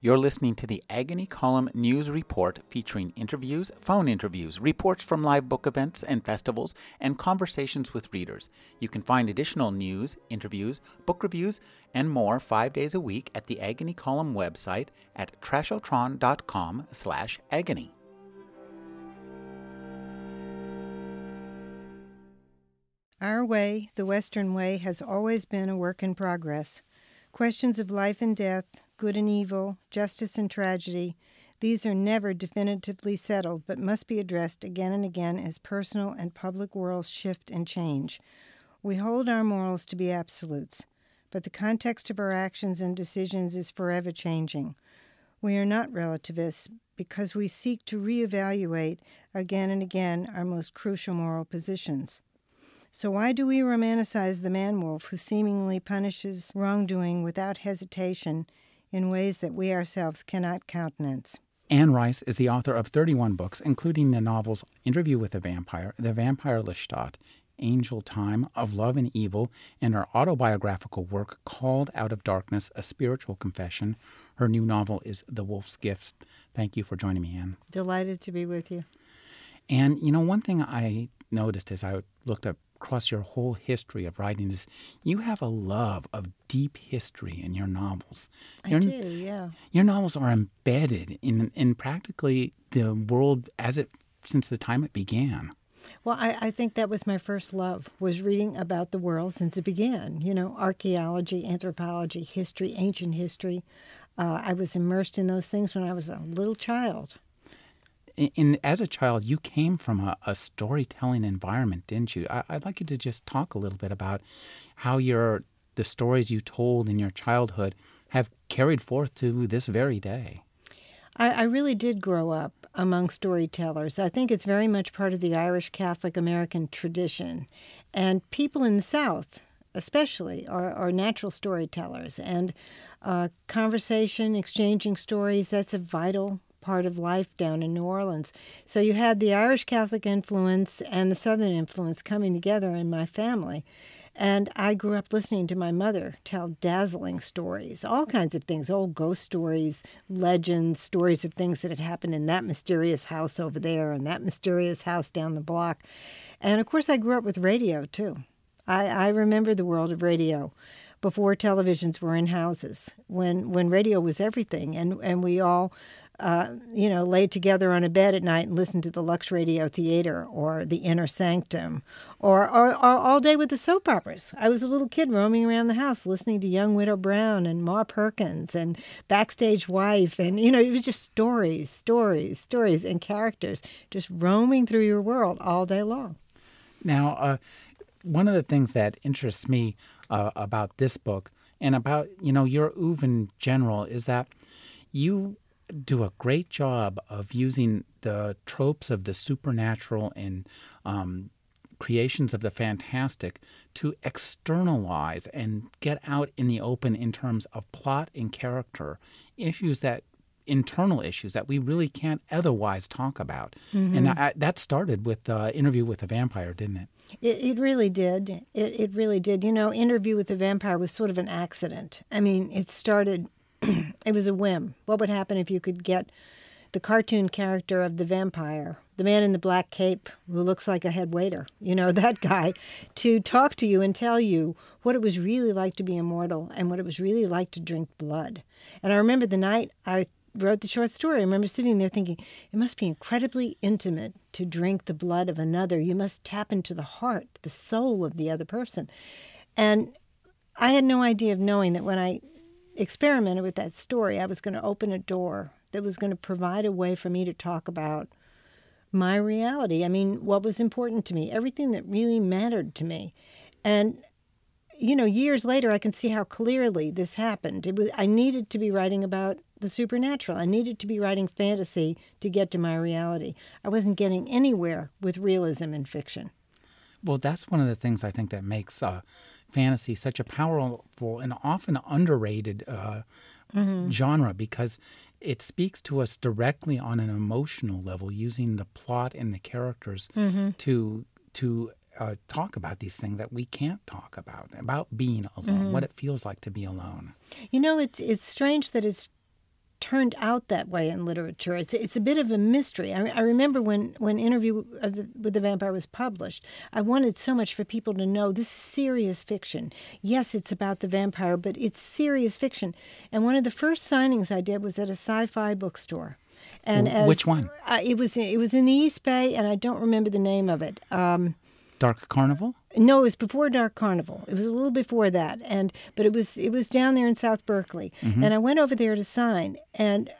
You're listening to the Agony Column News Report featuring interviews, phone interviews, reports from live book events and festivals, and conversations with readers. You can find additional news, interviews, book reviews, and more five days a week at the Agony Column website at trashotron.com slash agony. Our way, the Western way, has always been a work in progress. Questions of life and death, good and evil, justice and tragedy, these are never definitively settled, but must be addressed again and again as personal and public worlds shift and change. We hold our morals to be absolutes, but the context of our actions and decisions is forever changing. We are not relativists because we seek to reevaluate again and again our most crucial moral positions. So, why do we romanticize the man wolf who seemingly punishes wrongdoing without hesitation in ways that we ourselves cannot countenance? Anne Rice is the author of 31 books, including the novels Interview with a Vampire, The Vampire Lestat, Angel Time, Of Love and Evil, and her autobiographical work Called Out of Darkness, A Spiritual Confession. Her new novel is The Wolf's Gift. Thank you for joining me, Anne. Delighted to be with you. And, you know, one thing I noticed as I looked up across your whole history of writing is you have a love of deep history in your novels. Your, I do, yeah. Your novels are embedded in in practically the world as it since the time it began. Well, I, I, think that was my first love, was reading about the world since it began. You know, archaeology, anthropology, history, ancient history. Uh, I was immersed in those things when I was a little child in, as a child, you came from a, a storytelling environment, didn't you? I, would like you to just talk a little bit about how your the stories you told in your childhood have carried forth to this very day. I, I really did grow up among storytellers. I think it's very much part of the Irish Catholic American tradition, and people in the South especially, are, are natural storytellers. And uh, conversation, exchanging stories, that's a vital part of life down in New Orleans. So you had the Irish Catholic influence and the Southern influence coming together in my family. And I grew up listening to my mother tell dazzling stories, all kinds of things, old ghost stories, legends, stories of things that had happened in that mysterious house over there and that mysterious house down the block. And of course, I grew up with radio too. I, I remember the world of radio before televisions were in houses, when, when radio was everything, and, and we all uh, you know, lay together on a bed at night and listen to the Lux Radio Theater or the Inner Sanctum, or, or, or, all day with the soap operas. I was a little kid roaming around the house listening to Young Widow Brown and Ma Perkins and Backstage Wife, and you know, it was just stories, stories, stories, and characters just roaming through your world all day long. Now, uh, one of the things that interests me uh, about this book and about you know your oeuvre in general is that you do a great job of using the tropes of the supernatural and um, creations of the fantastic to externalize and get out in the open in terms of plot and character issues that internal issues that we really can't otherwise talk about. Mm-hmm. And I, that started with the interview with the vampire, didn't it? It, it really did. It, it really did. You know, interview with the vampire was sort of an accident. I mean, it started it was a whim. What would happen if you could get the cartoon character of the vampire, the man in the black cape who looks like a head waiter, you know, that guy, to talk to you and tell you what it was really like to be immortal and what it was really like to drink blood. And I remember the night I wrote the short story, I remember sitting there thinking, it must be incredibly intimate to drink the blood of another. You must tap into the heart, the soul of the other person. And I had no idea of knowing that when I experimented with that story, I was going to open a door that was going to provide a way for me to talk about my reality. I mean, what was important to me, everything that really mattered to me. And you know, years later I can see how clearly this happened. It was I needed to be writing about the supernatural. I needed to be writing fantasy to get to my reality. I wasn't getting anywhere with realism in fiction. Well, that's one of the things I think that makes uh, fantasy such a powerful and often underrated uh, mm-hmm. genre because it speaks to us directly on an emotional level, using the plot and the characters mm-hmm. to to uh, talk about these things that we can't talk about about being alone, mm-hmm. what it feels like to be alone. You know, it's it's strange that it's turned out that way in literature. It's it's a bit of a mystery. I, I remember when when Interview the, with the Vampire was published, I wanted so much for people to know this is serious fiction. Yes, it's about the vampire, but it's serious fiction. And one of the first signings I did was at a sci-fi bookstore. And as, which one? Uh, it was it was in the East Bay, and I don't remember the name of it. Um, Dark Carnival? No, it was before Dark Carnival. It was a little before that, and but it was it was down there in South Berkeley, mm-hmm. and I went over there to sign, and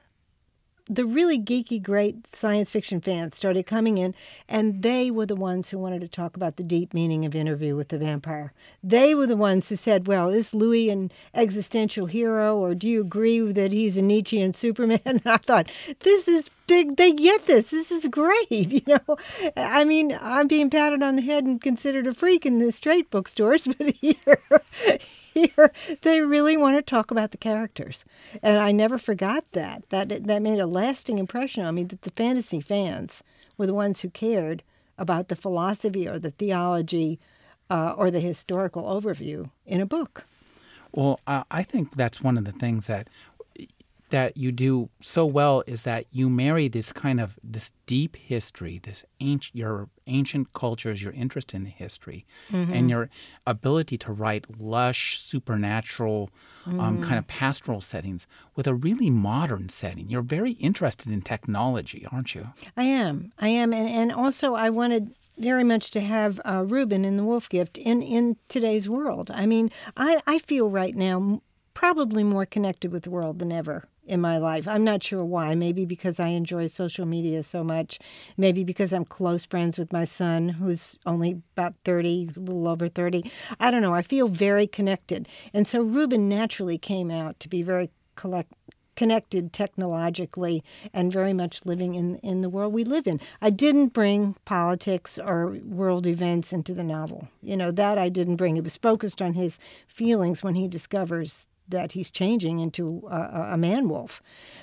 the really geeky, great science fiction fans started coming in, and they were the ones who wanted to talk about the deep meaning of Interview with the Vampire. They were the ones who said, Well, is Louis an existential hero, or do you agree that he's a Nietzschean Superman? And I thought, This is they, they get this. This is great. You know, I mean, I'm being patted on the head and considered a freak in the straight bookstores, but here, here they really want to talk about the characters, and I never forgot that. That that made a lasting impression on me. That the fantasy fans were the ones who cared about the philosophy or the theology uh, or the historical overview in a book. Well, I think that's one of the things that that you do so well is that you marry this kind of this deep history, this ancient your ancient cultures, your interest in the history, mm-hmm. and your ability to write lush, supernatural, mm. um, kind of pastoral settings with a really modern setting. You're very interested in technology, aren't you? I am. I am, and and also I wanted very much to have uh, Reuben in the Wolf Gift in, in today's world. I mean, I, I feel right now probably more connected with the world than ever in my life. I'm not sure why. Maybe because I enjoy social media so much. Maybe because I'm close friends with my son, who's only about 30, a little over 30. I don't know. I feel very connected. And so Reuben naturally came out to be very collect, connected technologically and very much living in, in the world we live in. I didn't bring politics or world events into the novel. You know, that I didn't bring. It was focused on his feelings when he discovers that he's changing into a, a man wolf.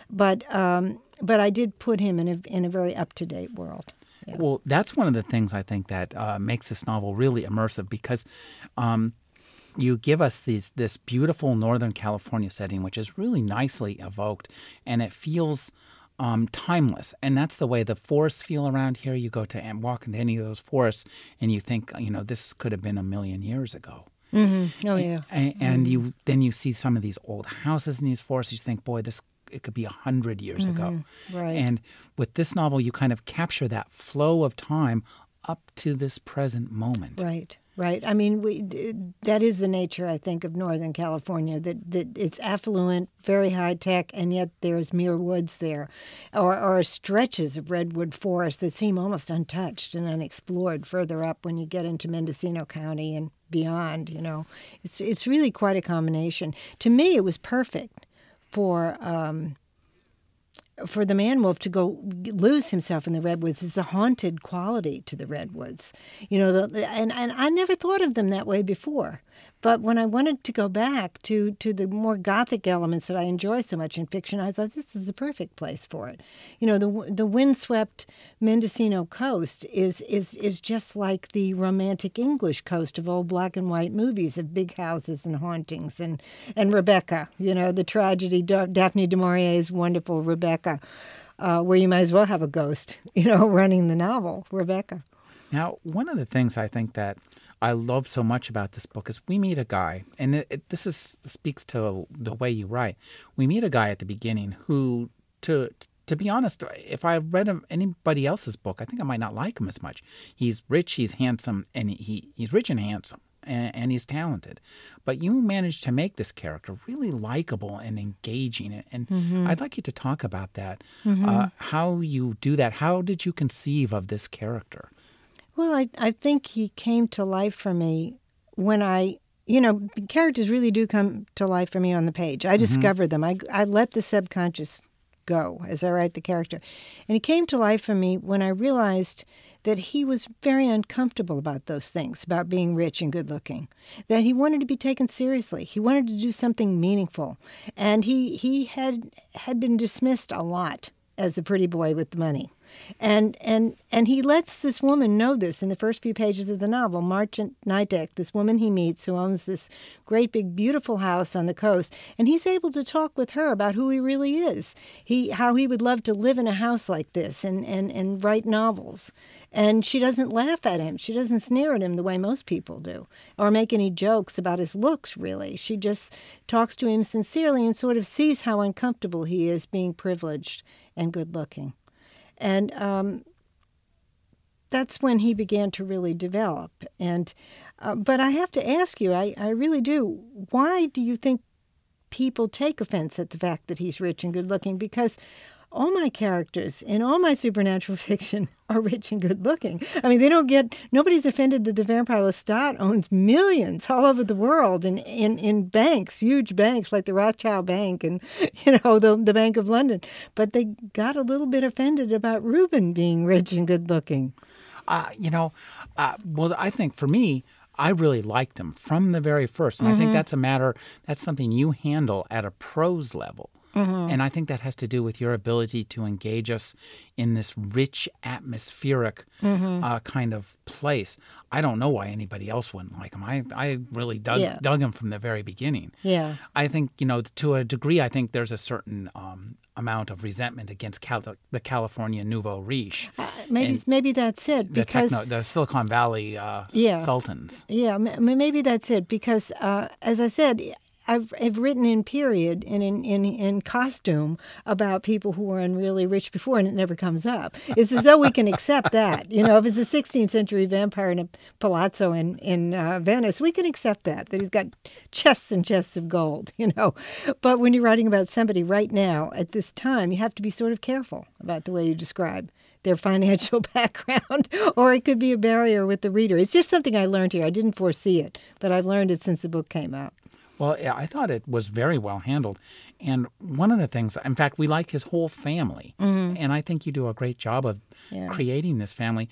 But um, but I did put him in a in a very up to date world. Yeah. Well, that's one of the things I think that uh, makes this novel really immersive because. Um, you give us these, this beautiful Northern California setting, which is really nicely evoked, and it feels um, timeless. And that's the way the forests feel around here. You go to walk into any of those forests, and you think, you know, this could have been a million years ago. Mm-hmm. Oh yeah. And, and mm-hmm. you then you see some of these old houses in these forests. You think, boy, this it could be a hundred years mm-hmm. ago. Right. And with this novel, you kind of capture that flow of time up to this present moment. Right. Right. I mean, we, that is the nature, I think, of Northern California. That, that it's affluent, very high tech, and yet there's mere woods there, or, or stretches of redwood forest that seem almost untouched and unexplored further up when you get into Mendocino County and beyond. You know, it's it's really quite a combination. To me, it was perfect for. Um, for the man wolf to go lose himself in the redwoods is a haunted quality to the redwoods. You know the, and, and i never thought of them that way before but when I wanted to go back to, to the more gothic elements that I enjoy so much in fiction, I thought this is the perfect place for it. You know, the the windswept Mendocino coast is is is just like the romantic English coast of old black and white movies of big houses and hauntings and and Rebecca. You know, the tragedy Daphne du Maurier's wonderful Rebecca. Uh, where you might as well have a ghost, you know, running the novel, Rebecca. Now, one of the things I think that I love so much about this book is we meet a guy, and it, it, this is speaks to the way you write. We meet a guy at the beginning who, to to be honest, if I read anybody else's book, I think I might not like him as much. He's rich, he's handsome, and he he's rich and handsome, and, and he's talented. But you managed to make this character really likable and engaging. And mm-hmm. I'd like you to talk about that. Mm-hmm. Uh, how you do that? How did you conceive of this character? Well, I, I think he came to life for me when I, you know, characters really do come to life for me on the page. I mm-hmm. discover them. I, I let the subconscious go as I write the character. And he came to life for me when I realized that he was very uncomfortable about those things, about being rich and good looking, that he wanted to be taken seriously. He wanted to do something meaningful. And he, he had, had been dismissed a lot as a pretty boy with money. And and and he lets this woman know this in the first few pages of the novel. Margaret Nideck, this woman he meets who owns this great big beautiful house on the coast, and he's able to talk with her about who he really is. He how he would love to live in a house like this and and and write novels. And she doesn't laugh at him. She doesn't sneer at him the way most people do or make any jokes about his looks really. She just talks to him sincerely and sort of sees how uncomfortable he is being privileged and good looking. And um, that's when he began to really develop. And uh, but I have to ask you, I, I really do. Why do you think people take offense at the fact that he's rich and good looking? Because all my characters in all my supernatural fiction are rich and good looking. I mean, they don't get, nobody's offended that the vampire Lestat owns millions all over the world in, in, in banks, huge banks like the Rothschild Bank and, you know, the, the Bank of London. But they got a little bit offended about Reuben being rich and good looking. Uh, you know, uh, well, I think for me, I really liked him from the very first. And mm-hmm. I think mm-hmm. that's a matter, that's something you handle at a prose level. Mm-hmm. And I think that has to do with your ability to engage us in this rich, atmospheric mm-hmm. uh, kind of place. I don't know why anybody else wouldn't like him. I, I really dug, yeah. dug him from the very beginning. Yeah. I think, you know, to a degree, I think there's a certain um, amount of resentment against Cal- the California Nouveau Riche. Uh, maybe maybe that's it because the, techno, the Silicon Valley uh, yeah. sultans. Yeah, maybe that's it because uh, as I said, I've, I've written in period and in, in, in costume about people who were really rich before, and it never comes up. It's as though we can accept that. You know, if it's a 16th century vampire in a palazzo in, in uh, Venice, we can accept that, that he's got chests and chests of gold, you know. But when you're writing about somebody right now at this time, you have to be sort of careful about the way you describe their financial background, or it could be a barrier with the reader. It's just something I learned here. I didn't foresee it, but I've learned it since the book came out. Well, I thought it was very well handled. And one of the things, in fact, we like his whole family. Mm-hmm. And I think you do a great job of yeah. creating this family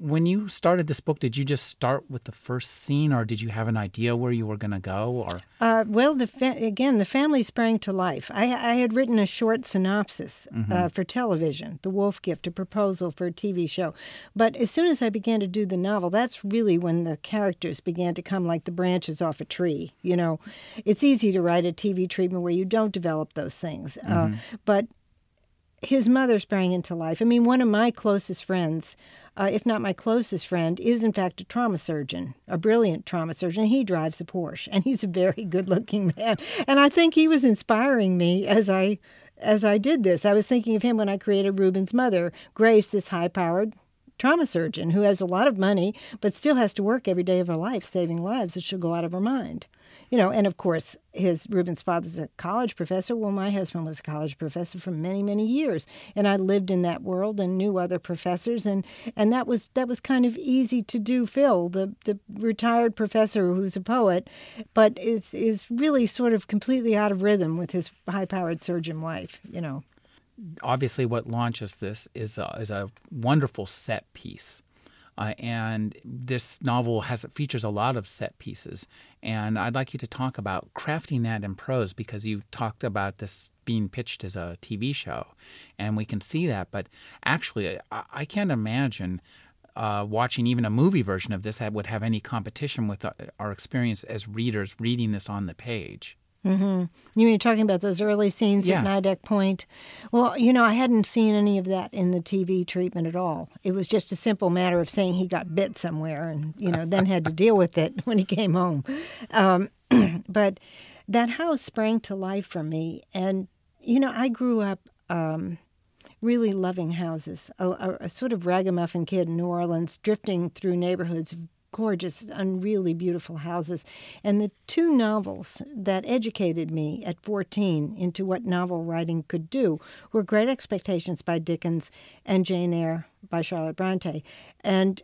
when you started this book, did you just start with the first scene, or did you have an idea where you were going to go? Or uh, well, the fa- again, the family sprang to life. I, I had written a short synopsis uh, mm-hmm. uh, for television, "The Wolf Gift," a proposal for a TV show. But as soon as I began to do the novel, that's really when the characters began to come like the branches off a tree. You know, it's easy to write a TV treatment where you don't develop those things, uh, mm-hmm. uh, but his mother sprang into life. I mean, one of my closest friends, uh, if not my closest friend, is in fact a trauma surgeon, a brilliant trauma surgeon. He drives a Porsche, and he's a very good-looking man. And I think he was inspiring me as I as I did this. I was thinking of him when I created Reuben's mother, Grace, this high-powered trauma surgeon who has a lot of money but still has to work every day of her life saving lives that she'll go out of her mind you know, and of course, his Reuben's father's a college professor. Well, my husband was a college professor for many, many years, and I lived in that world and knew other professors, and and that was that was kind of easy to do. Phil, the the retired professor who's a poet, but is is really sort of completely out of rhythm with his high-powered surgeon wife. You know obviously what launches this is a, is a wonderful set piece uh, and this novel has features a lot of set pieces. And I'd like you to talk about crafting that in prose because you talked about this being pitched as a TV show, and we can see that. But actually, I, I can't imagine uh, watching even a movie version of this that would have any competition with uh, our experience as readers reading this on the page. Mm-hmm. You mean talking about those early scenes yeah. at Nideck Point? Well, you know, I hadn't seen any of that in the TV treatment at all. It was just a simple matter of saying he got bit somewhere, and you know, then had to deal with it when he came home. Um, but that house sprang to life for me, and you know, I grew up. Um, really loving houses. A, a, a, sort of ragamuffin kid in New Orleans, drifting through neighborhoods gorgeous and really beautiful houses. And the two novels that educated me at 14 into what novel writing could do were Great Expectations by Dickens and Jane Eyre by Charlotte Bronte. And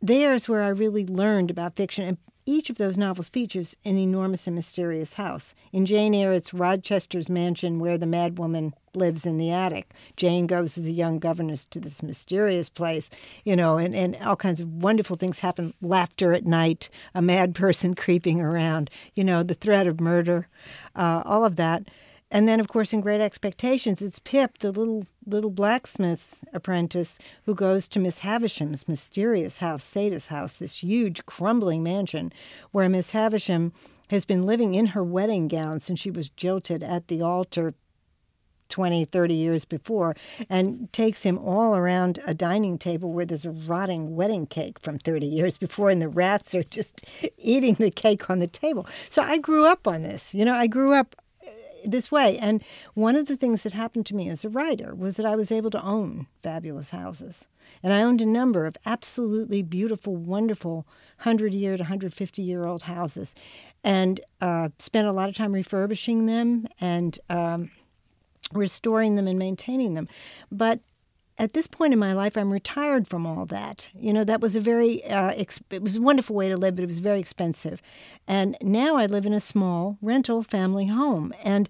there's where I really learned about fiction. And each of those novels features an enormous and mysterious house. In Jane Eyre, it's Rochester's mansion where the madwoman lives in the attic. Jane goes as a young governess to this mysterious place, you know, and, and all kinds of wonderful things happen. Laughter at night, a mad person creeping around, you know, the threat of murder, uh, all of that. And then, of course, in Great Expectations, it's Pip, the little little blacksmith's apprentice who goes to Miss Havisham's mysterious house, Satis house, this huge crumbling mansion where Miss Havisham has been living in her wedding gown since she was jilted at the altar 20, 30 years before, and takes him all around a dining table where there's a rotting wedding cake from 30 years before, and the rats are just eating the cake on the table. So I grew up on this. You know, I grew up this way. And one of the things that happened to me as a writer was that I was able to own fabulous houses. And I owned a number of absolutely beautiful, wonderful 100 year to 150 year old houses and uh, spent a lot of time refurbishing them and um, restoring them and maintaining them. But at this point in my life, I'm retired from all that. You know, that was a very, uh, it was a wonderful way to live, but it was very expensive. And now I live in a small rental family home. And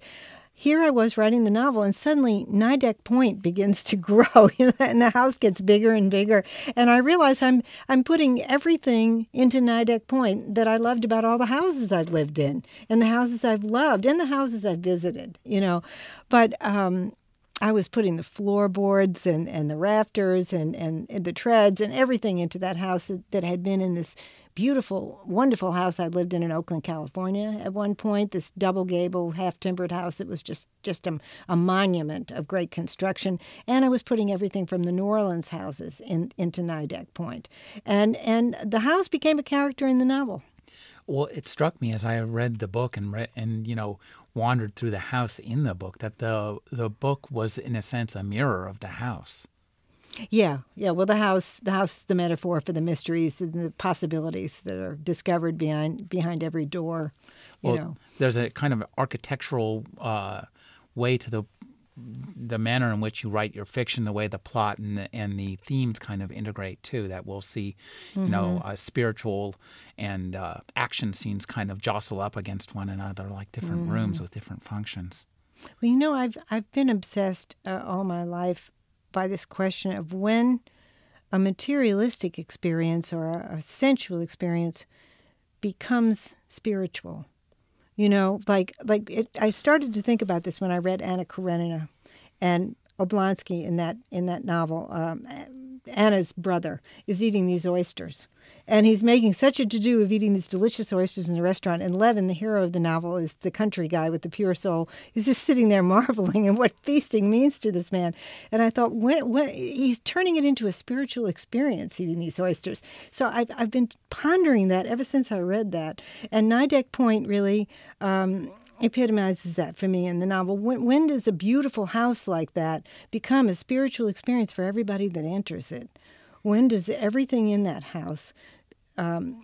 here I was writing the novel, and suddenly Nideck Point begins to grow, and the house gets bigger and bigger. And I realize I'm I'm putting everything into Nideck Point that I loved about all the houses I've lived in, and the houses I've loved, and the houses I've visited. You know, but um, I was putting the floorboards and, and the rafters and, and, and, the treads and everything into that house that, that, had been in this beautiful, wonderful house I lived in in Oakland, California at one point. This double gable, half timbered house. It was just just a, a, monument of great construction. And I was putting everything from the New Orleans houses in, into Nideck Point, and and the house became a character in the novel. Well, it struck me as I read the book and read, and you know wandered through the house in the book that the the book was in a sense a mirror of the house. Yeah, yeah. Well, the house, the house, is the metaphor for the mysteries and the possibilities that are discovered behind behind every door. You well, know, there's a kind of architectural uh, way to the the manner in which you write your fiction, the way the plot and the, and the themes kind of integrate too. That we'll see, you mm-hmm. know, uh, spiritual and uh, action scenes kind of jostle up against one another, like different mm-hmm. rooms with different functions. Well, you know, I've I've been obsessed uh, all my life by this question of when a materialistic experience or a, a sensual experience becomes spiritual. You know, like like it, I started to think about this when I read Anna Karenina and Oblonsky in that in that novel. Um, Anna's brother is eating these oysters, and he's making such a to do of eating these delicious oysters in the restaurant. And Levin, the hero of the novel, is the country guy with the pure soul. He's just sitting there marveling at what feasting means to this man. And I thought, when, when he's turning it into a spiritual experience eating these oysters. So I've, I've been pondering that ever since I read that. And Nideck Point really. Um, epitomizes that for me in the novel. When, when does a beautiful house like that become a spiritual experience for everybody that enters it? When does everything in that house um,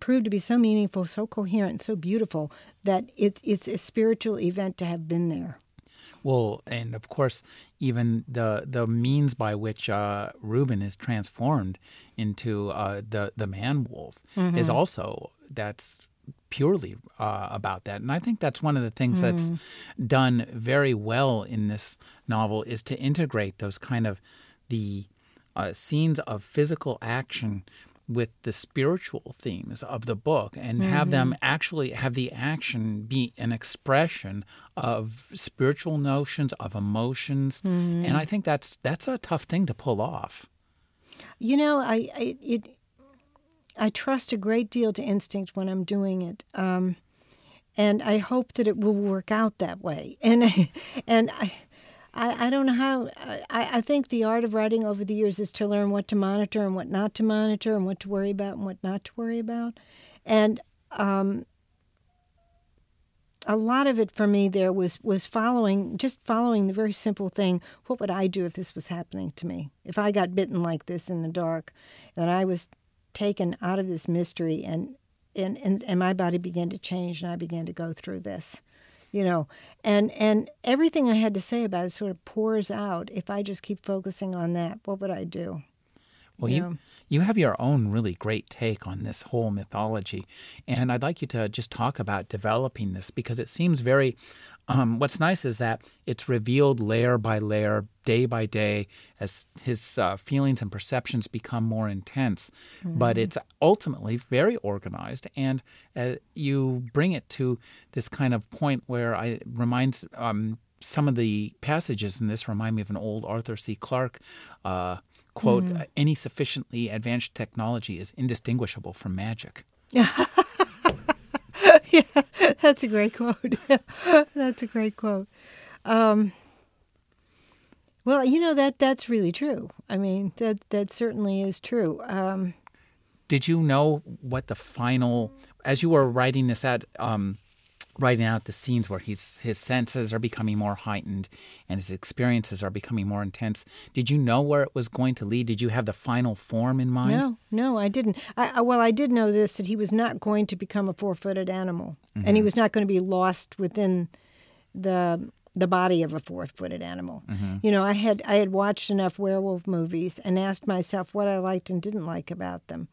proved to be so meaningful, so coherent, so beautiful that it, it's a spiritual event to have been there. Well, and of course, even the the means by which uh, Reuben is transformed into uh, the the man wolf mm-hmm. is also that's purely uh, about that, and I think that's one of the things mm. that's done very well in this novel is to integrate those kind of the uh, scenes of physical action with the spiritual themes of the book and mm-hmm. have them mm-hmm. actually have the action be an expression of spiritual notions of emotions mm-hmm. and i think that's that's a tough thing to pull off you know i, I it i trust a great deal to instinct when i'm doing it um, and i hope that it will work out that way and and i I, I don't know how. I, I think the art of writing over the years is to learn what to monitor and what not to monitor, and what to worry about and what not to worry about. And um, a lot of it for me there was was following just following the very simple thing what would i do if this was happening to me if i got bitten like this in the dark that i was taken out of this mystery and and and, and my body began to change and i began to go through this you know. And and everything i had to say about it sort of pours out if i just keep focusing on that what would i do well, you, you have your own really great take on this whole mythology, and I'd like you to just talk about developing this because it seems very. Um, what's nice is that it's revealed layer by layer, day by day, as his uh, feelings and perceptions become more intense. Mm-hmm. But it's ultimately very organized, and uh, you bring it to this kind of point where I reminds um, some of the passages in this remind me of an old Arthur C. Clarke uh, quote: "Any sufficiently advanced technology is indistinguishable from magic." yeah, that's a great quote. that's a great quote. Um, well, you know that that's really true. I mean, that that certainly is true. Um, Did you know what the final, as you were writing this out, um, writing out the scenes where he's his senses are becoming more heightened and his experiences are becoming more intense? Did you know where it was going to lead? Did you have the final form in mind? No, no, I didn't. I, well, I did know this that he was not going to become a four-footed animal, and Mm-hmm. he was not going to be lost within the the body of a four-footed animal. Mm-hmm. You know, I had I had watched enough werewolf movies and asked myself what I liked and didn't like about them.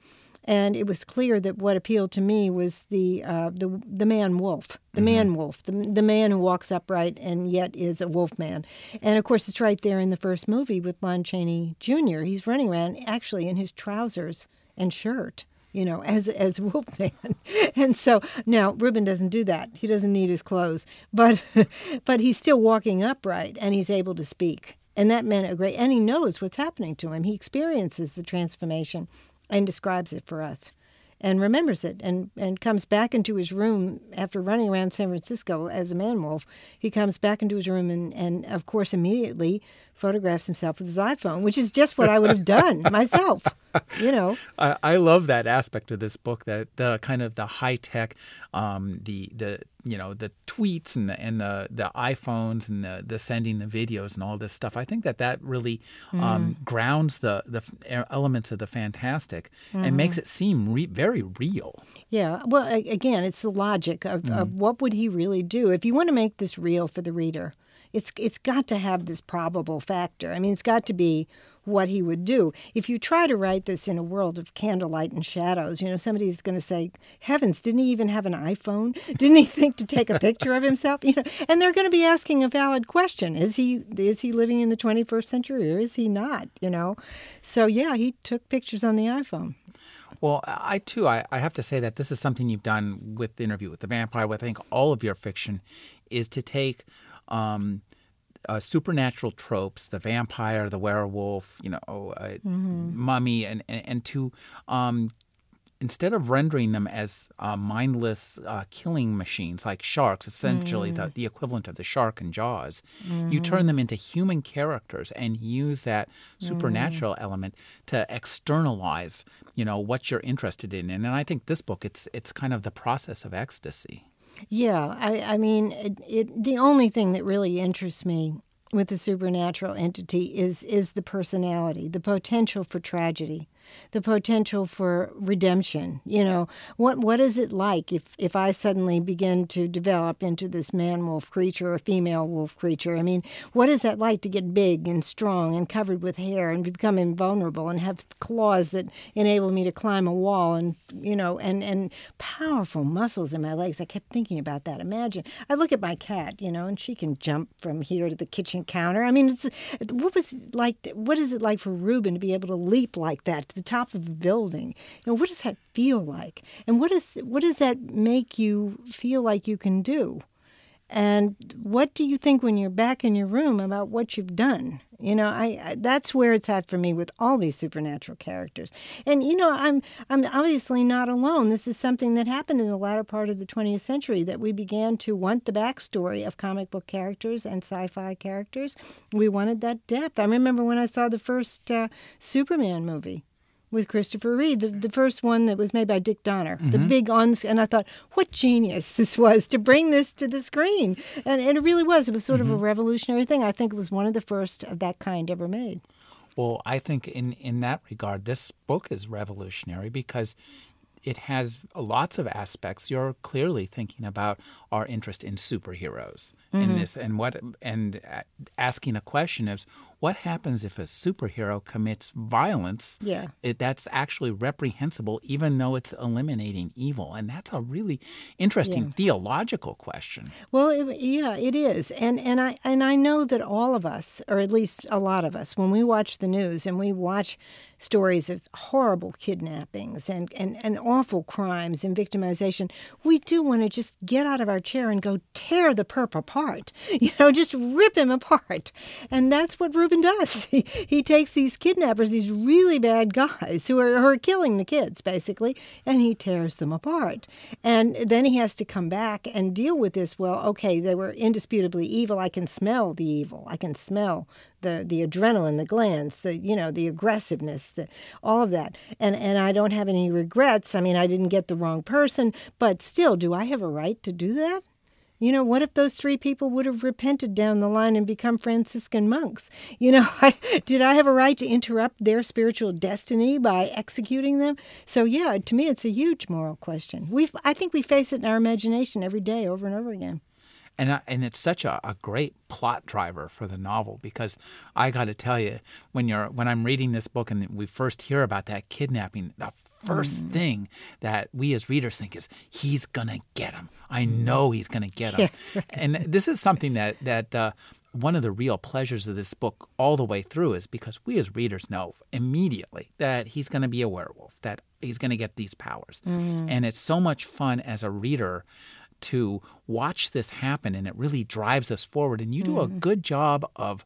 And it was clear that what appealed to me was the uh, the the man wolf, the man wolf, the, the man who walks upright and yet is a wolf man. And of course, it's right there in the first movie with Lon Chaney Jr. He's running around actually in his trousers and shirt, you know, as as Wolfman. And so now Reuben doesn't do that. He doesn't need his clothes, but but he's still walking upright and he's able to speak. And that meant a great. And he knows what's happening to him. He experiences the transformation and describes it for us and remembers it and, and comes back into his room after running around San Francisco as a man wolf. He comes back into his room and, and of course, immediately photographs himself with his iPhone, which is just what I would have done myself, you know. I, I love that aspect of this book that the kind of the high tech, um, the the you know the tweets and the and the the iPhones and the the sending the videos and all this stuff. I think that that really um, grounds the the elements of the fantastic and makes it seem re- very real. Yeah. Well, again, it's the logic of, of what would he really do if you want to make this real for the reader. It's it's got to have this probable factor. I mean, it's got to be what he would do. If you try to write this in a world of candlelight and shadows, you know, somebody's going to say, "Heavens, didn't he even have an iPhone? Didn't he think to take a picture of himself?" You know, and they're going to be asking a valid question: Is he is he living in the 21st century or is he not? You know, so yeah, he took pictures on the iPhone. Well, I too, I, I have to say that this is something you've done with the interview with the vampire. With I think all of your fiction is to take um, uh, supernatural tropes, the vampire, the werewolf, you know, uh, mummy, and and, and to um, instead of rendering them as uh, mindless uh, killing machines like sharks, essentially the, the equivalent of the shark in Jaws, you turn them into human characters and use that supernatural element to externalize, you know, what you're interested in. And, and I think this book, it's it's kind of the process of ecstasy. Yeah, I, I mean, it, it, the only thing that really interests me with the supernatural entity is is the personality, the potential for tragedy, the potential for redemption. You know, what what is it like if if I suddenly begin to develop into this man wolf creature or female wolf creature? I mean, what is that like to get big and strong and covered with hair and become invulnerable and have claws that enable me to climb a wall and you know and and powerful muscles in my legs? I kept thinking about that. Imagine I look at my cat, you know, and she can jump from here to the kitchen counter. I mean, it's what was like? What is it like for Reuben to be able to leap like that the top of a building? You know, what does that feel like? And what is what does that make you feel like you can do? And what do you think when you're back in your room about what you've done? You know, I, I that's where it's at for me with all these supernatural characters. And you know, I'm I'm obviously not alone. This is something that happened in the latter part of the 20th century that we began to want the backstory of comic book characters and sci-fi characters. We wanted that depth. I remember when I saw the first uh, Superman movie with Christopher Reeve, the, the first one that was made by Dick Donner, the mm-hmm. big on, and I thought, what genius this was to bring this to the screen, and, and it really was. It was sort of a mm-hmm. revolutionary thing. I think it was one of the first of that kind ever made. Well, I think in, in that regard, this book is revolutionary because it has lots of aspects. You're clearly thinking about our interest in superheroes in mm-hmm. this, and what, and asking a question is, what happens if a superhero commits violence? Yeah. It, that's actually reprehensible, even though it's eliminating evil. And that's a really interesting yeah. theological question. Well, it, yeah, it is. And, and, I, and I know that all of us, or at least a lot of us, when we watch the news and we watch stories of horrible kidnappings and, and, and awful crimes and victimization, we do want to just get out of our chair and go tear the perp apart. You know, just rip him apart. And that's what Reuben does. He, he takes these kidnappers, these really bad guys who are, who are killing the kids, basically, and he tears them apart. And then he has to come back and deal with this. Well, okay, they were indisputably evil. I can smell the evil. I can smell the the adrenaline, the glands, the you know the aggressiveness, the, all of that. And and I don't have any regrets. I mean, I didn't get the wrong person, but still, do I have a right to do that? You know, what if those three people would have repented down the line and become Franciscan monks? You know, I, did I have a right to interrupt their spiritual destiny by executing them? So, yeah, to me, it's a huge moral question. We, I think we face it in our imagination every day, over and over again and I, and it's such a, a great plot driver for the novel because I got to tell you when you're when I'm reading this book and we first hear about that kidnapping the first mm. thing that we as readers think is he's gonna get him I know he's gonna get him yeah. and this is something that that uh, one of the real pleasures of this book all the way through is because we as readers know immediately that he's going to be a werewolf, that he's going to get these powers. Mm. And it's so much fun as a reader to watch this happen, and it really drives us forward. And you do mm. a good job of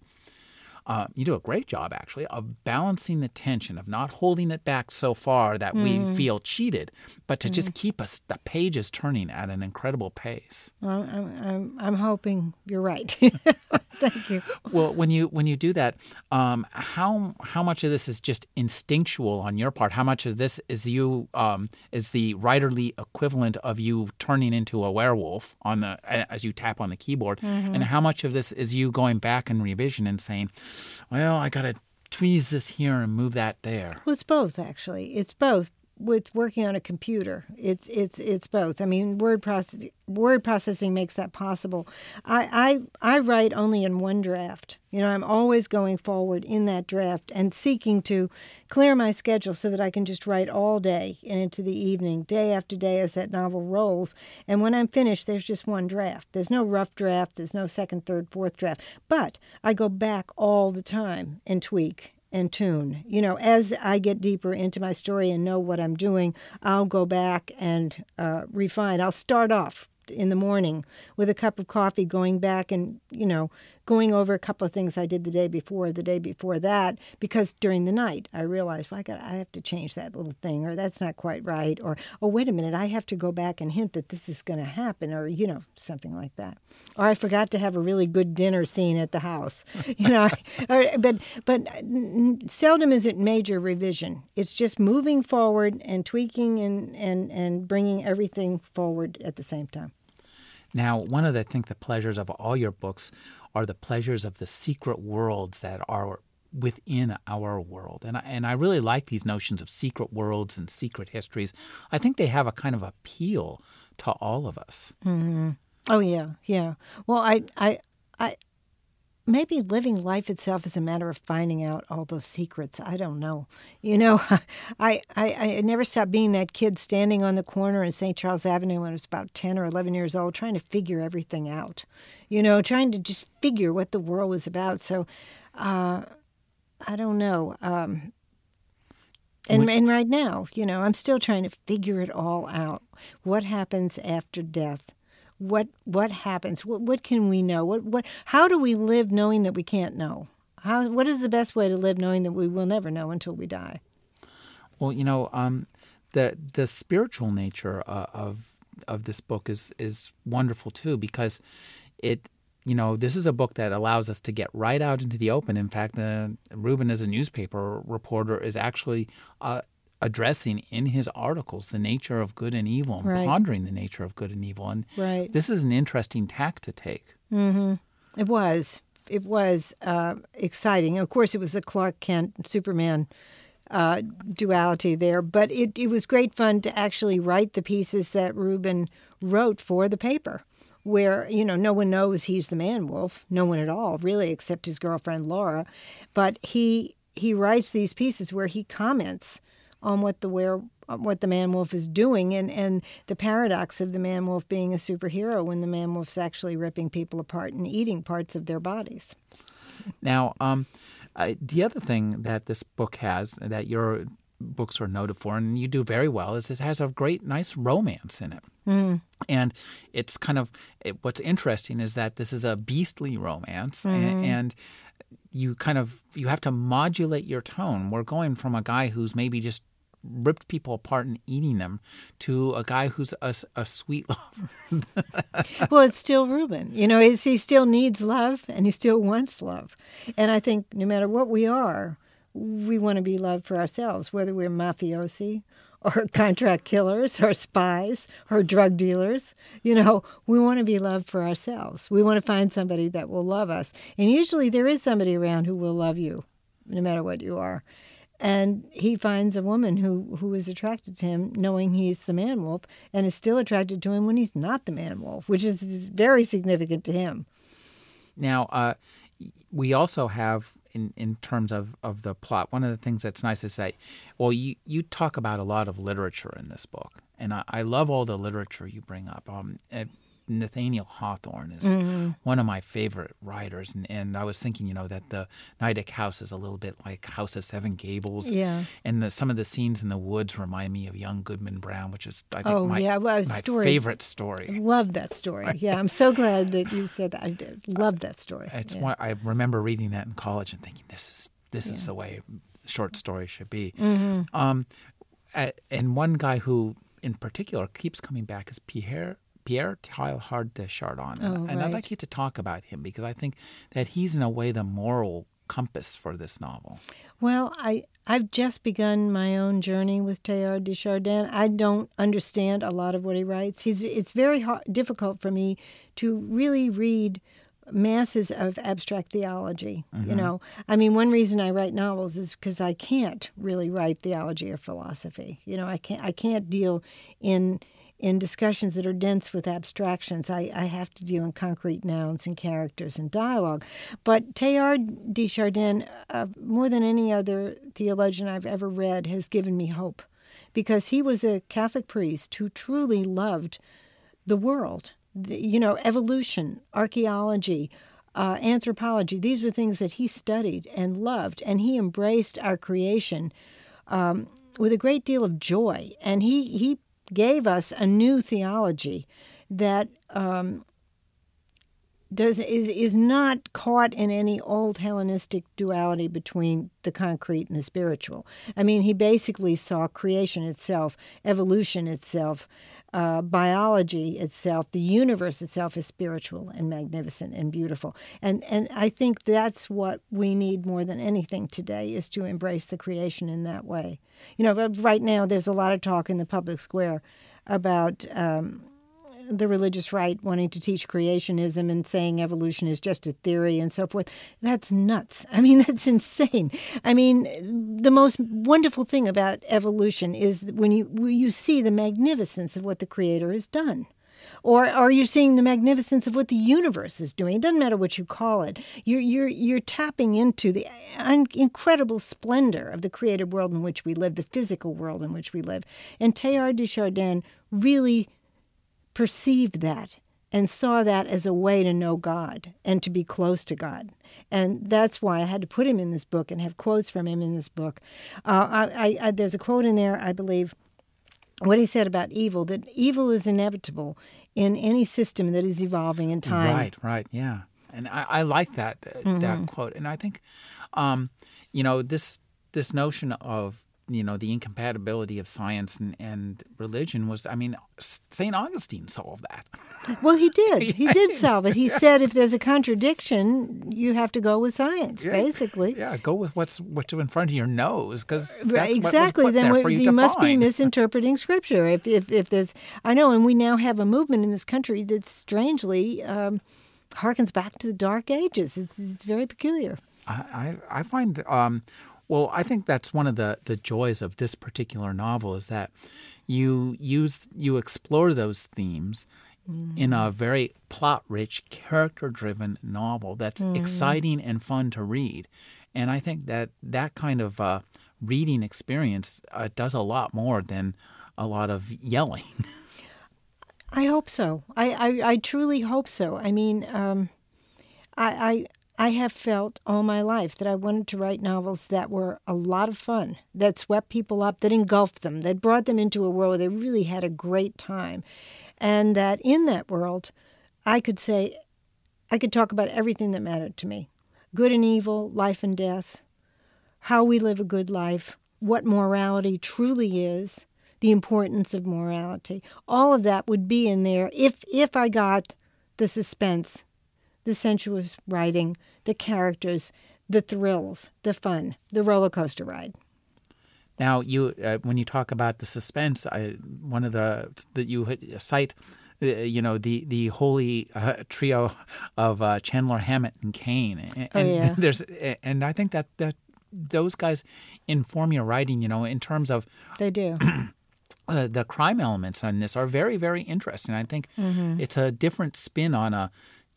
uh, you do a great job, actually, of balancing the tension, of not holding it back so far that mm. we feel cheated, but to mm. just keep us the pages turning at an incredible pace. Well, I'm, I'm, I'm hoping you're right. Thank you. Well, when you when you do that, um, how how much of this is just instinctual on your part? How much of this is you um, is the writerly equivalent of you turning into a werewolf on the as you tap on the keyboard, mm-hmm. and how much of this is you going back and revision and saying, well, I got to tweeze this here and move that there. Well, it's both actually. It's both. With working on a computer, it's it's it's both. I mean, word process word processing makes that possible. I, I I write only in one draft. You know, I'm always going forward in that draft and seeking to clear my schedule so that I can just write all day and into the evening, day after day as that novel rolls. And when I'm finished, there's just one draft. There's no rough draft, there's no second, third, fourth draft. But I go back all the time and tweak and tune. You know, as I get deeper into my story and know what I'm doing, I'll go back and uh, refine. I'll start off in the morning with a cup of coffee, going back and, you know, going over a couple of things I did the day before, the day before that, because during the night I realized, well, I got, I have to change that little thing, or that's not quite right, or oh, wait a minute, I have to go back and hint that this is going to happen, or you know, something like that, or I forgot to have a really good dinner scene at the house, you know, or, but but seldom is it major revision. It's just moving forward and tweaking and and and bringing everything forward at the same time. Now, one of the I think the pleasures of all your books are the pleasures of the secret worlds that are within our world. And I, and I really like these notions of secret worlds and secret histories. I think they have a kind of appeal to all of us. Mm-hmm. Oh yeah, yeah. Well, I I I maybe living life itself is a matter of finding out all those secrets. I don't know. You know, I, I, I never stopped being that kid standing on the corner in St. Charles Avenue when I was about 10 or 11 years old, trying to figure everything out, you know, trying to just figure what the world was about. So, uh, I don't know. Um, and, and right now, you know, I'm still trying to figure it all out. What happens after death? What what happens? What, what can we know? What what how do we live knowing that we can't know? How what is the best way to live knowing that we will never know until we die? Well, you know, um, the the spiritual nature uh, of of this book is is wonderful too because it you know this is a book that allows us to get right out into the open. In fact, uh, Reuben, as a newspaper reporter, is actually uh, addressing in his articles the nature of good and evil and right. pondering the nature of good and evil. And right. this is an interesting tack to take. Mm-hmm. It was. It was uh, exciting. Of course, it was the Clark Kent Superman uh, duality there, but it, it was great fun to actually write the pieces that Reuben wrote for the paper where you know no one knows he's the man wolf, no one at all really, except his girlfriend Laura. But he he writes these pieces where he comments on what the where what the man wolf is doing and, and the paradox of the man wolf being a superhero when the man wolf's actually ripping people apart and eating parts of their bodies. Now, um, uh, the other thing that this book has that your books are noted for, and you do very well, is it has a great, nice romance in it. Mm. And it's kind of it, what's interesting is that this is a beastly romance, mm. and, and you kind of you have to modulate your tone. We're going from a guy who's maybe just ripped people apart and eating them to a guy who's a, a sweet lover. well, it's still Reuben. You know, he still needs love and he still wants love. And I think no matter what we are, we want to be loved for ourselves, whether we're mafiosi or contract killers or spies or drug dealers. You know, we want to be loved for ourselves. We want to find somebody that will love us. And usually there is somebody around who will love you, no matter what you are and he finds a woman who who is attracted to him knowing he's the man wolf and is still attracted to him when he's not the man wolf which is very significant to him. Now uh, we also have in, in terms of, of the plot one of the things that's nice is that well you, you talk about a lot of literature in this book and I, I love all the literature you bring up. Um, Nathaniel Hawthorne is mm-hmm. one of my favorite writers, and, and I was thinking, you know, that the Nideck House is a little bit like House of Seven Gables, yeah. And the, some of the scenes in the woods remind me of Young Goodman Brown, which is I think oh, my, yeah. well, my story. favorite story. I love that story. Yeah, I'm so glad that you said that. I did. love that story. It's yeah. one, I remember reading that in college and thinking this is this yeah. is the way short stories should be. Mm-hmm. Um, and one guy who in particular keeps coming back is Pierre Pierre Teilhard de Chardin. Oh, and, right. I'd like you to talk about him because I think that he's, in a way, the moral compass for this novel. Well, I, I've just begun my own journey with Teilhard de Chardin. I don't understand a lot of what he writes. He's, it's very hard, difficult for me to really read masses of abstract theology mm-hmm. you know i mean one reason i write novels is because i can't really write theology or philosophy you know i can't i can't deal in in discussions that are dense with abstractions. I, I have to deal in concrete nouns and characters and dialogue. But Teilhard de Chardin, uh, more than any other theologian I've ever read, has given me hope because he was a Catholic priest who truly loved the world. The, you know, evolution, archaeology, uh, anthropology. These were things that he studied and loved, and he embraced our creation um, with a great deal of joy. And he he gave us a new theology that um, does is is not caught in any old Hellenistic duality between the concrete and the spiritual. I mean, he basically saw creation itself, evolution itself, uh, biology itself, the universe itself is spiritual and magnificent and beautiful. And and I think that's what we need more than anything today is to embrace the creation in that way. You know, right now there's a lot of talk in the public square about um, the religious right wanting to teach creationism and saying evolution is just a theory and so forth. That's nuts. I mean, that's insane. I mean, the most wonderful thing about evolution is when you when you see the magnificence of what the Creator has done. Or are you seeing the magnificence of what the universe is doing? It doesn't matter what you call it. You're you're you're tapping into the incredible splendor of the created world in which we live, the physical world in which we live. And Teilhard de Chardin really perceived that and saw that as a way to know God and to be close to God. And that's why I had to put him in this book and have quotes from him in this book. Uh, I, I, there's a quote in there, I believe, what he said about evil that evil is inevitable in any system that is evolving in time. Right, right, yeah. And I, I like that uh, mm-hmm. that quote. And I think, um, you know, this this notion of you know the incompatibility of science and, and religion was i mean st augustine solved that. Well he did. He did solve it. He said if there's a contradiction you have to go with science yeah. basically. Yeah go with what's what's in front of your nose because exactly. then you, you must be misinterpreting scripture. If, if if there's i know and we now have a movement in this country that strangely um, harkens back to the dark ages. It's, it's very peculiar. I, I find um, well, I think that's one of the, the joys of this particular novel is that you use you explore those themes in a very plot rich, character driven novel that's exciting and fun to read. And I think that that kind of uh, reading experience uh, does a lot more than a lot of yelling. I hope so. I, I, I truly hope so. I mean, um, I, I have felt all my life that I wanted to write novels that were a lot of fun, that swept people up, that engulfed them, that brought them into a world where they really had a great time, and that in that world, I could say, I could talk about everything that mattered to me, good and evil, life and death, how we live a good life, what morality truly is, the importance of morality. All of that would be in there if if I got the suspense, the sensuous writing, the characters, the thrills, the fun, the roller coaster ride. Now, you uh, when you talk about the suspense, I, one of the that you cite, uh, you know, the the holy uh, trio of uh, Chandler, Hammett, and Cain, and, Oh, yeah. there's and I think that that those guys inform your writing, you know, in terms of They do. uh, the crime elements on this are very very interesting. I think Mm-hmm. it's a different spin on a,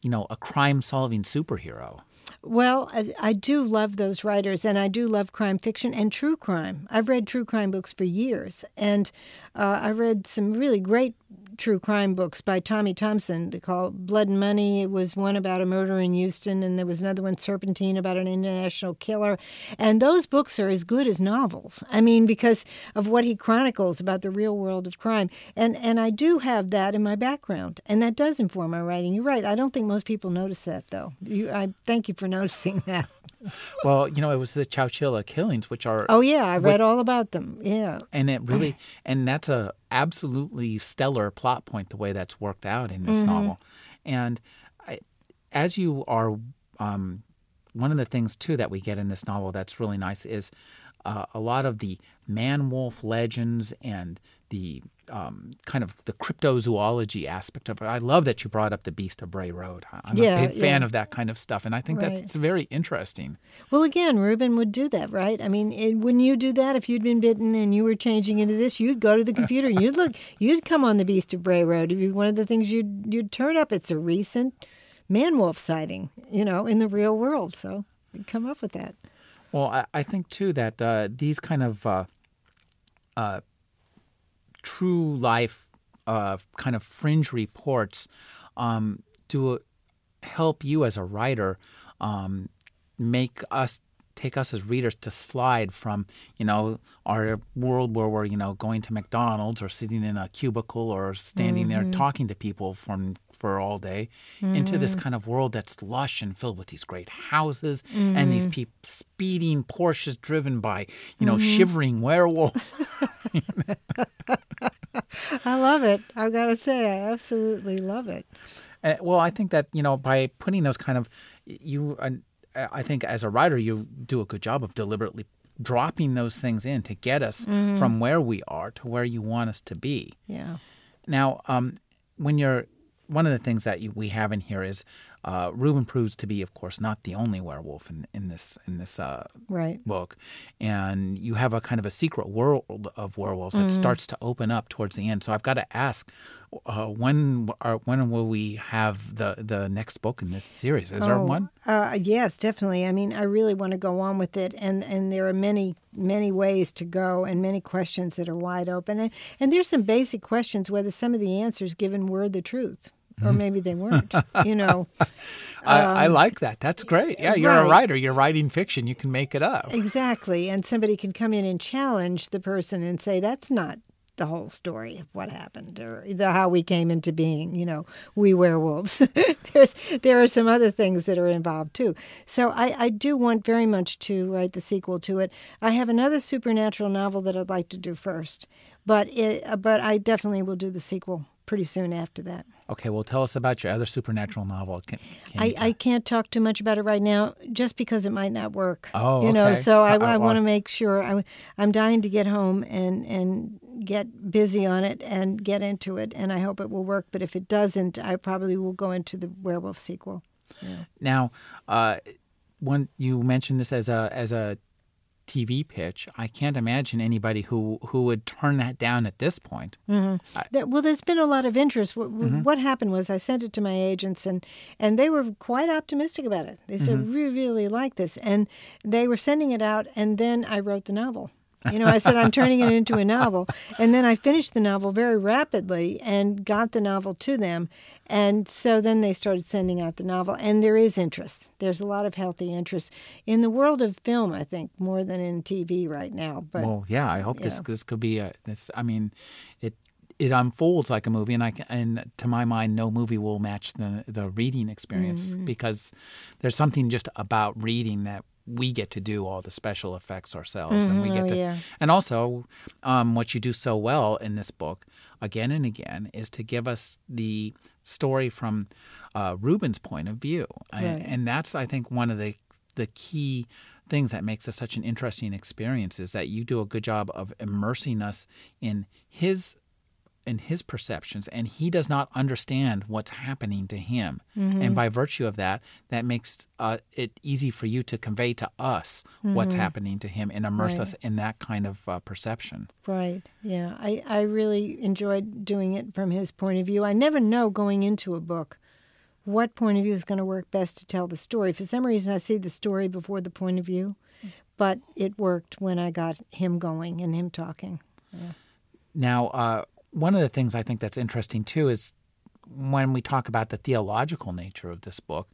you know, a crime solving superhero. Well, I, I do love those writers, and I do love crime fiction and true crime. I've read true crime books for years, and uh, I read some really great true crime books by Tommy Thompson. They call Blood and Money. It was one about a murder in Houston, and there was another one, Serpentine, about an international killer. And those books are as good as novels. I mean, because of what he chronicles about the real world of crime. And and I do have that in my background, and that does inform my writing. You're right. I don't think most people notice that, though. You, I thank you for noticing that. Well, you know, it was the Chowchilla killings, which are Oh yeah, I read all about them. Yeah. and it really and that's a absolutely stellar plot point the way that's worked out in this novel and I, as you are um, one of the things too that we get in this novel that's really nice is uh, a lot of the man wolf legends and the um, kind of the cryptozoology aspect of it. I love that you brought up the Beast of Bray Road. I'm Yeah, a big fan of that kind of stuff, and I think Right. that's very interesting. Well, again, Reuben would do that, right? I mean, it, wouldn't you do that if you'd been bitten and you were changing into this? You'd go to the computer and you'd look. You'd come on the Beast of Bray Road. It'd be one of the things you'd you'd turn up. It's a recent man wolf sighting, you know, in the real world. So you'd come up with that. Well, I, I think too that uh, these kind of uh, uh, true life uh, kind of fringe reports um, do help you as a writer um, make us take us as readers to slide from you know our world where we're you know going to McDonald's or sitting in a cubicle or standing there talking to people from for all day into this kind of world that's lush and filled with these great houses and these peop speeding Porsches driven by you know shivering werewolves. I love it. I've got to say, I absolutely love it. Uh, well, I think that you know by putting those kind of you, uh, I think as a writer you do a good job of deliberately dropping those things in to get us from where we are to where you want us to be. Yeah. Now, um, when you're one of the things that you, we have in here is uh, Reuben proves to be, of course, not the only werewolf in, in this in this uh, Right. book, and you have a kind of a secret world of werewolves that starts to open up towards the end. So I've got to ask, uh, when are, when will we have the the next book in this series? Is there Oh, one? Uh, yes, definitely. I mean, I really want to go on with it, and and there are many many ways to go, and many questions that are wide open, and and there's some basic questions whether some of the answers given were the truth, or maybe they weren't. you know, I, I um, like that. That's great. Yeah, you're a writer. You're writing fiction. You can make it up. exactly. And somebody can come in and challenge the person and say that's not the whole story of what happened or the how we came into being you know we werewolves there's there are some other things that are involved too so I, I do want very much to write the sequel to it i have another supernatural novel that i'd like to do first but it, but i definitely will do the sequel pretty soon after that Okay, well, tell us about your other supernatural novel. Can, can I, I can't talk too much about it right now, just because it might not work. Oh, you know. So I, Uh, I uh, want to make sure. I, I'm dying to get home and and get busy on it and get into it, and I hope it will work. But if it doesn't, I probably will go into the werewolf sequel. Now, uh, one you mentioned this as a as a TV pitch. I can't imagine anybody who who would turn that down at this point. Mm-hmm. I, well, there's been a lot of interest. What, mm-hmm. what, happened was I sent it to my agents, and and they were quite optimistic about it. They said mm-hmm. we really like this, and they were sending it out. And then I wrote the novel. You know, I said I'm turning it into a novel. And then I finished the novel very rapidly and got the novel to them. And so then they started sending out the novel. And there is interest. There's a lot of healthy interest in the world of film, I think, more than in TV right now. But Well, yeah, I hope this this could be a this I mean, it it unfolds like a movie, and I and to my mind, no movie will match the the reading experience mm-hmm. because there's something just about reading that we get to do all the special effects ourselves, mm-hmm. and we get oh, to, yeah. and also um, what you do so well in this book, again and again, is to give us the story from uh, Reuben's point of view, right. and that's I think one of the the key things that makes this such an interesting experience is that you do a good job of immersing us in his in his perceptions and he does not understand what's happening to him mm-hmm. and by virtue of that that makes uh, it easy for you to convey to us mm-hmm. what's happening to him and immerse right. us in that kind of uh, perception right yeah I, I really enjoyed doing it from his point of view i never know going into a book what point of view is going to work best to tell the story for some reason i see the story before the point of view but it worked when i got him going and him talking yeah. now uh, one of the things I think that's interesting too is when we talk about the theological nature of this book,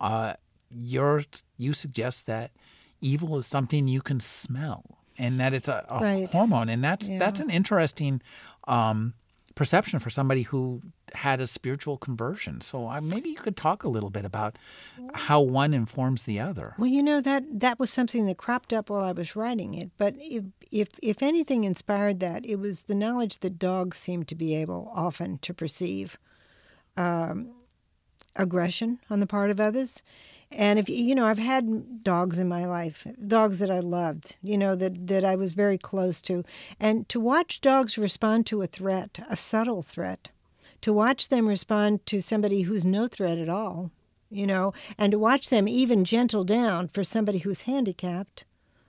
uh, you you suggest that evil is something you can smell and that it's a, a right. hormone, and that's yeah. that's an interesting um, perception for somebody who had a spiritual conversion. So uh, maybe you could talk a little bit about how one informs the other. Well, you know that that was something that cropped up while I was writing it. But if if, if anything inspired that, it was the knowledge that dogs seem to be able often to perceive um, aggression on the part of others. And if you know, I've had dogs in my life, dogs that I loved, you know, that that I was very close to, and to watch dogs respond to a threat, a subtle threat, to watch them respond to somebody who's no threat at all, you know, and to watch them even gentle down for somebody who's handicapped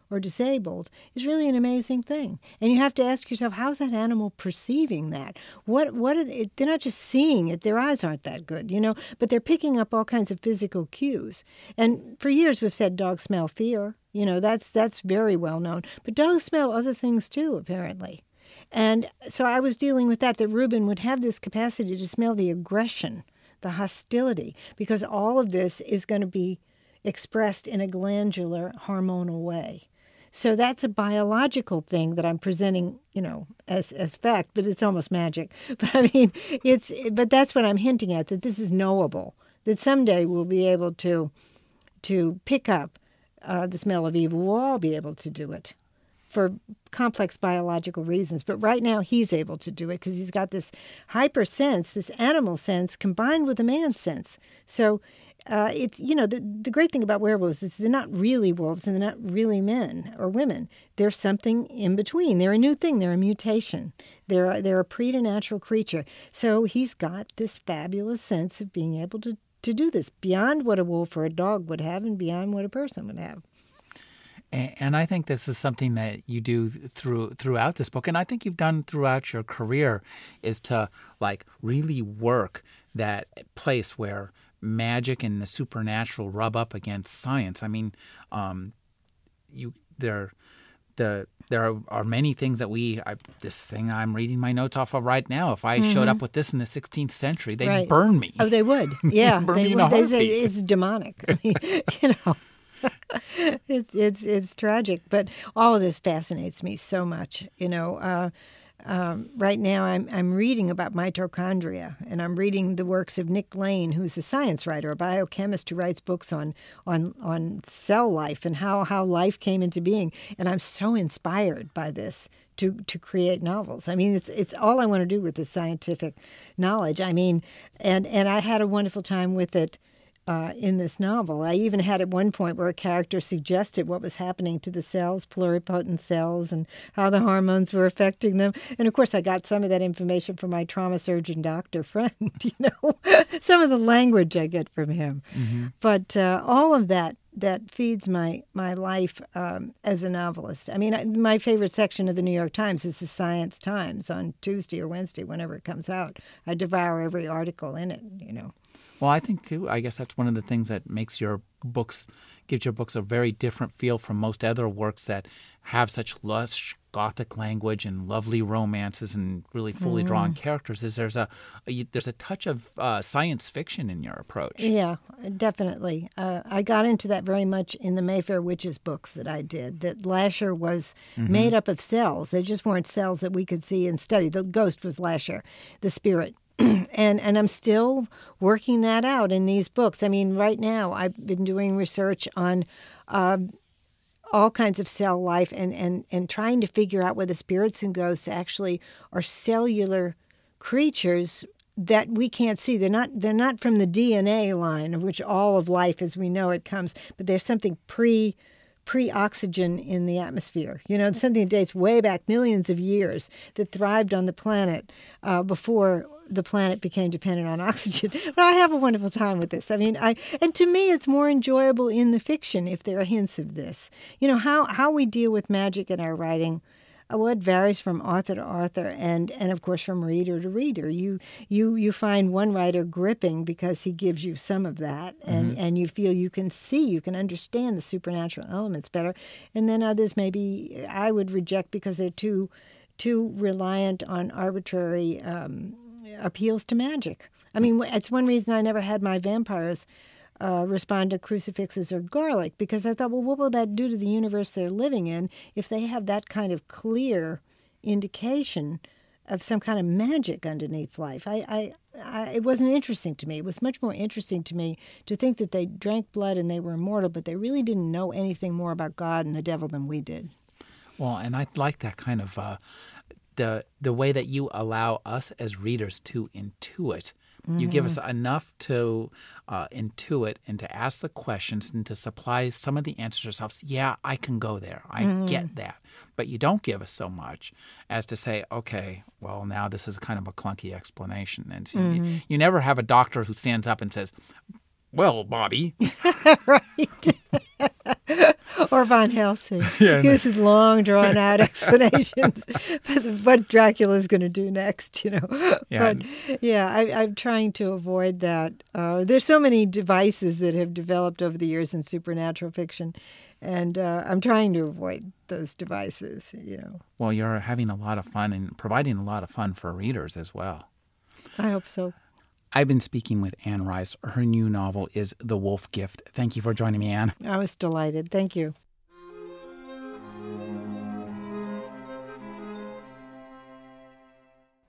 or disabled is really an amazing thing. And you have to ask yourself, how's that animal perceiving that? What what are they, they're not just seeing it; their eyes aren't that good, you know, but they're picking up all kinds of physical cues. And for years, we've said dogs smell fear. You know, that's that's very well known. But dogs smell other things too, apparently. And so I was dealing with that. That Reuben would have this capacity to smell the aggression, the hostility, because all of this is going to be expressed in a glandular hormonal way. So that's a biological thing that I'm presenting, you know, as as fact, but it's almost magic. But I mean, it's but that's what I'm hinting at that this is knowable. That someday we'll be able to to pick up uh, the smell of evil. We'll all be able to do it for complex biological reasons. But right now, he's able to do it because he's got this hyper sense, this animal sense, combined with a man sense. So uh, it's you know the the great thing about werewolves is they're not really wolves and they're not really men or women. They're something in between. They're a new thing. They're a mutation. They're a, they're a preternatural creature. So he's got this fabulous sense of being able to to do this beyond what a wolf or a dog would have and beyond what a person would have. And I think this is something that you do through throughout this book, and I think you've done throughout your career, is to like really work that place where magic and the supernatural rub up against science. I mean, um, you there the there are, are, many things that we I, this thing I'm reading my notes off of right now. If I mm-hmm. showed up with this in the 16th century, they'd right. burn me. Oh, they would. Yeah, burn they me would. They say it's demonic. I mean, you know. it's it's it's tragic, but all of this fascinates me so much. You know, uh, um, right now I'm, I'm reading about mitochondria, and I'm reading the works of Nick Lane, who's a science writer, a biochemist who writes books on, on, on cell life and how, how life came into being. And I'm so inspired by this to, to create novels. I mean, it's, it's all I want to do with this scientific knowledge. I mean, and, and I had a wonderful time with it uh, in this novel. I even had at one point where a character suggested what was happening to the cells, pluripotent cells, and how the hormones were affecting them. And of course, I got some of that information from my trauma surgeon doctor friend. You know, some of the language I get from him. Mm-hmm. But uh, all of that that feeds my my life um, as a novelist. I mean, I, my favorite section of the New York Times is the Science Times on Tuesday or Wednesday, whenever it comes out. I devour every article in it. You know. Well, I think too. I guess that's one of the things that makes your books gives your books a very different feel from most other works that have such lush gothic language and lovely romances and really fully mm. drawn characters. Is there's a, a, there's a touch of uh, science fiction in your approach? Yeah, definitely. Uh, I got into that very much in the Mayfair Witches books that I did. That Lasher was mm-hmm. made up of cells. They just weren't cells that we could see and study. The ghost was Lasher, the spirit and and I'm still working that out in these books. I mean, right now I've been doing research on uh, all kinds of cell life and and and trying to figure out whether spirits and ghosts actually are cellular creatures that we can't see. They're not they're not from the DNA line of which all of life as we know it comes, but there's something pre pre-oxygen in the atmosphere. You know, something that dates way back millions of years that thrived on the planet uh, before the planet became dependent on oxygen. But I have a wonderful time with this. I mean, I and to me, it's more enjoyable in the fiction if there are hints of this. You know how how we deal with magic in our writing. Uh, well, it varies from author to author, and and of course from reader to reader. You you you find one writer gripping because he gives you some of that, and mm-hmm. and you feel you can see, you can understand the supernatural elements better, and then others maybe I would reject because they're too too reliant on arbitrary. Um, appeals to magic. I mean, it's one reason I never had my vampires uh, respond to crucifixes or garlic because I thought, well, what will that do to the universe they're living in if they have that kind of clear indication of some kind of magic underneath life? I, I, I, it wasn't interesting to me. It was much more interesting to me to think that they drank blood and they were immortal, but they really didn't know anything more about God and the devil than we did. Well, and I like that kind of uh, the the way that you allow us as readers to intuit. Mm-hmm. You give us mm-hmm. enough to uh, intuit and to ask the questions and to supply some of the answers ourselves. Yeah, I can go there. I mm-hmm. get that. But you don't give us so much as to say, okay, well, now this is kind of a clunky explanation. And so mm-hmm. you, you never have a doctor who stands up and says, well, Bobby. right. or Van Helsing. Yeah, Gives his long, drawn out explanations what Dracula is going to do next, you know. Yeah. But yeah, I, am trying to avoid that. Uh, there's so many devices that have developed over the years in supernatural fiction, and uh, I'm trying to avoid those devices, you know. Well, you're having a lot of fun and providing a lot of fun for readers as well. I hope so. I've been speaking with Anne Rice. Her new novel is The Wolf Gift. Thank you for joining me, Anne. I was delighted. Thank you.